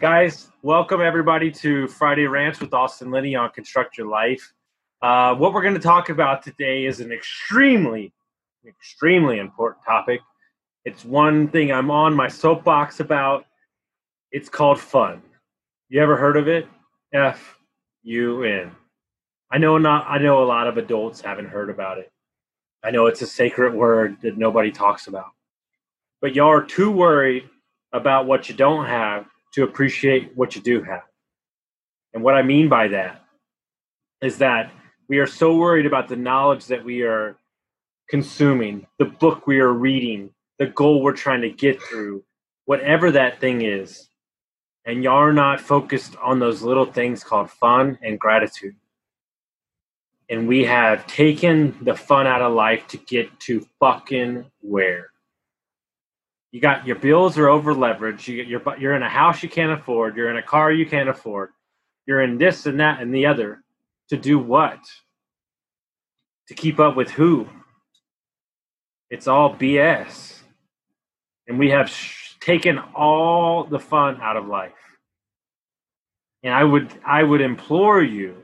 Guys, welcome everybody to Friday Rants with Austin Linney on Construct Your Life. Uh, what we're going to talk about today is an extremely, extremely important topic. It's one thing I'm on my soapbox about. It's called fun. You ever heard of it? F U N. I know not. I know a lot of adults haven't heard about it. I know it's a sacred word that nobody talks about. But y'all are too worried about what you don't have to appreciate what you do have. And what I mean by that is that we are so worried about the knowledge that we are consuming, the book we are reading, the goal we're trying to get through, whatever that thing is. And y'all are not focused on those little things called fun and gratitude. And we have taken the fun out of life to get to fucking where? You got your bills are over leveraged. You, you're you're in a house you can't afford. You're in a car you can't afford. You're in this and that and the other. To do what? To keep up with who? It's all BS. And we have sh- taken all the fun out of life. And I would I would implore you,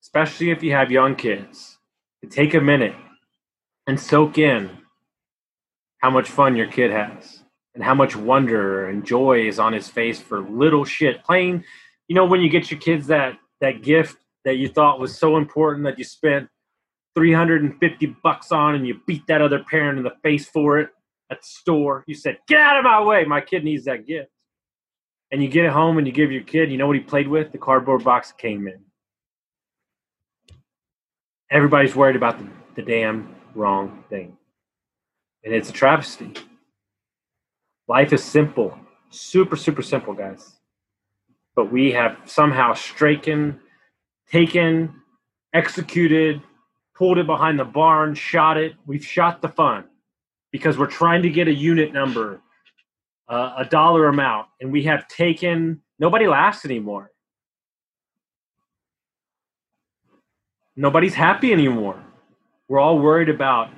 especially if you have young kids, to take a minute and soak in how much fun your kid has and how much wonder and joy is on his face for little shit. Playing you know when you get your kids that that gift that you thought was so important that you spent 350 bucks on and you beat that other parent in the face for it at the store you said get out of my way. My kid needs that gift. And you get it home and you give your kid you know what he played with? The cardboard box came in. Everybody's worried about the, the damn wrong thing and it's a travesty. Life is simple, super, super simple, guys. But we have somehow stricken, taken, executed, pulled it behind the barn, shot it. We've shot the fun because we're trying to get a unit number, uh, a dollar amount, and we have taken, nobody laughs anymore. Nobody's happy anymore. We're all worried about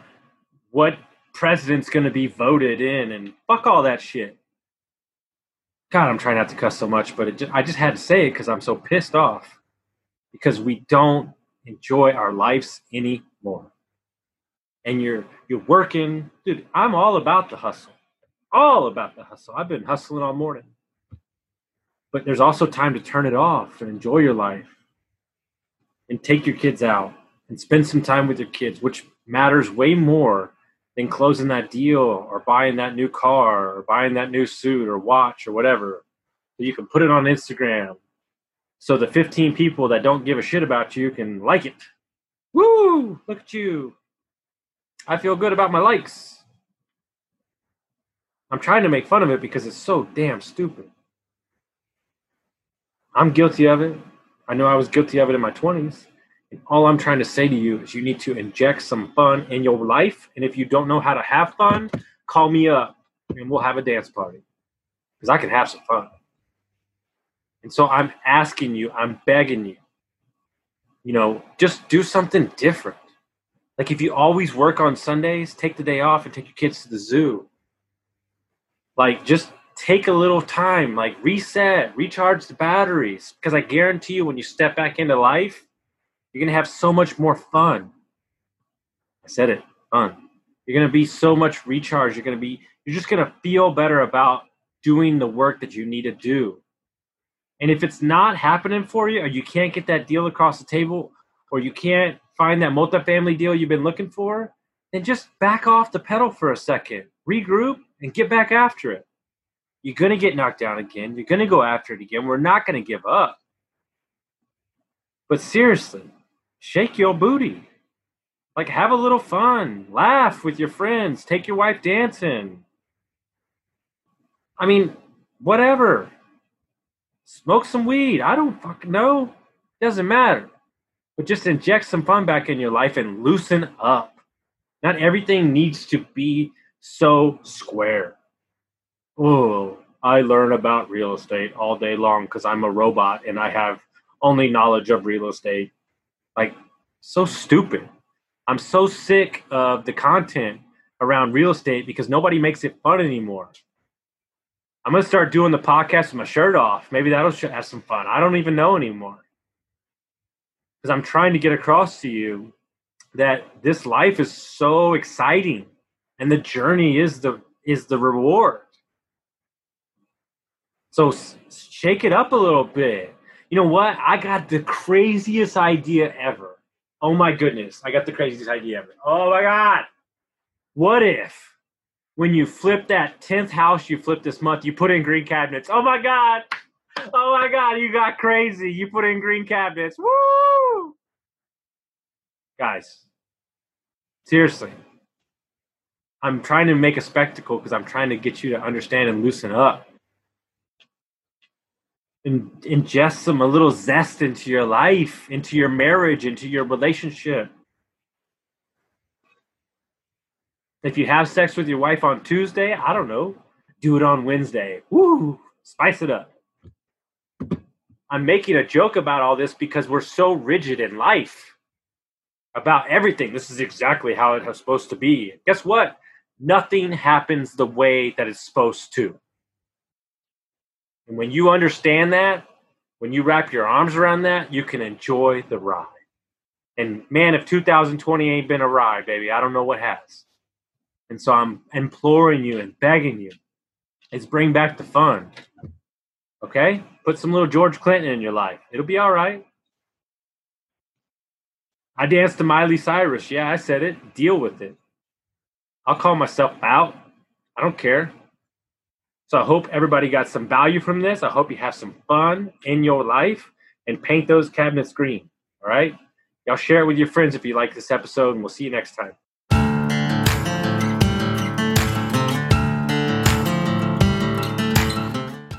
what president's going to be voted in and fuck all that shit. God, I'm trying not to cuss so much, but just, I just had to say it because I'm so pissed off because we don't enjoy our lives anymore. And you're you're working, dude. I'm all about the hustle, all about the hustle. I've been hustling all morning, but there's also time to turn it off and enjoy your life, and take your kids out and spend some time with your kids, which matters way more than closing that deal or buying that new car or buying that new suit or watch or whatever. You can put it on Instagram. So the 15 people that don't give a shit about you can like it. Woo! Look at you. I feel good about my likes. I'm trying to make fun of it because it's so damn stupid. I'm guilty of it. I know I was guilty of it in my 20s all I'm trying to say to you is you need to inject some fun in your life. And if you don't know how to have fun, call me up and we'll have a dance party because I can have some fun. And so I'm asking you, I'm begging you, you know, just do something different. Like if you always work on Sundays, take the day off and take your kids to the zoo. Like just take a little time, like reset, recharge the batteries. Because I guarantee you, when you step back into life, you're going to have so much more fun. I said it, fun. You're going to be so much recharged. You're to be, you're just going to feel better about doing the work that you need to do. And if it's not happening for you, or you can't get that deal across the table, or you can't find that multifamily deal you've been looking for, then just back off the pedal for a second, regroup, and get back after it. You're going to get knocked down again. You're going to go after it again. We're not going to give up. But seriously, shake your booty. Like, have a little fun, laugh with your friends, take your wife dancing. I mean, whatever. Smoke some weed. I don't fucking know. Doesn't matter. But just inject some fun back in your life and loosen up. Not everything needs to be so square. Oh, I learn about real estate all day long because I'm a robot and I have only knowledge of real estate. Like, so stupid. I'm so sick of the content around real estate because nobody makes it fun anymore. I'm gonna start doing the podcast with my shirt off. Maybe that'll have some fun. I don't even know anymore because I'm trying to get across to you that this life is so exciting, and the journey is the is the reward. So shake it up a little bit. You know what? I got the craziest idea ever. Oh my goodness, I got the craziest idea ever. Oh my god. What if when you flip that 10th house you flip this month, you put in green cabinets? Oh my god. Oh my god, you got crazy. You put in green cabinets. Woo! Guys, seriously. I'm trying to make a spectacle because I'm trying to get you to understand and loosen up. And ingest some a little zest into your life, into your marriage, into your relationship. If you have sex with your wife on Tuesday, I don't know, do it on Wednesday. Woo! Spice it up. I'm making a joke about all this because we're so rigid in life about everything. This is exactly how it's supposed to be. Guess what? Nothing happens the way that it's supposed to. And when you understand that, when you wrap your arms around that, you can enjoy the ride. And man, if 2020 ain't been a ride, baby, I don't know what has. And so I'm imploring you and begging you, is bring back the fun. Okay? Put some little George Clinton in your life. It'll be all right. I danced to Miley Cyrus. Yeah, I said it. Deal with it. I'll call myself out. I don't care. So I hope everybody got some value from this. I hope you have some fun in your life and paint those cabinets green. All right? Y'all share it with your friends if you like this episode, and we'll see you next time.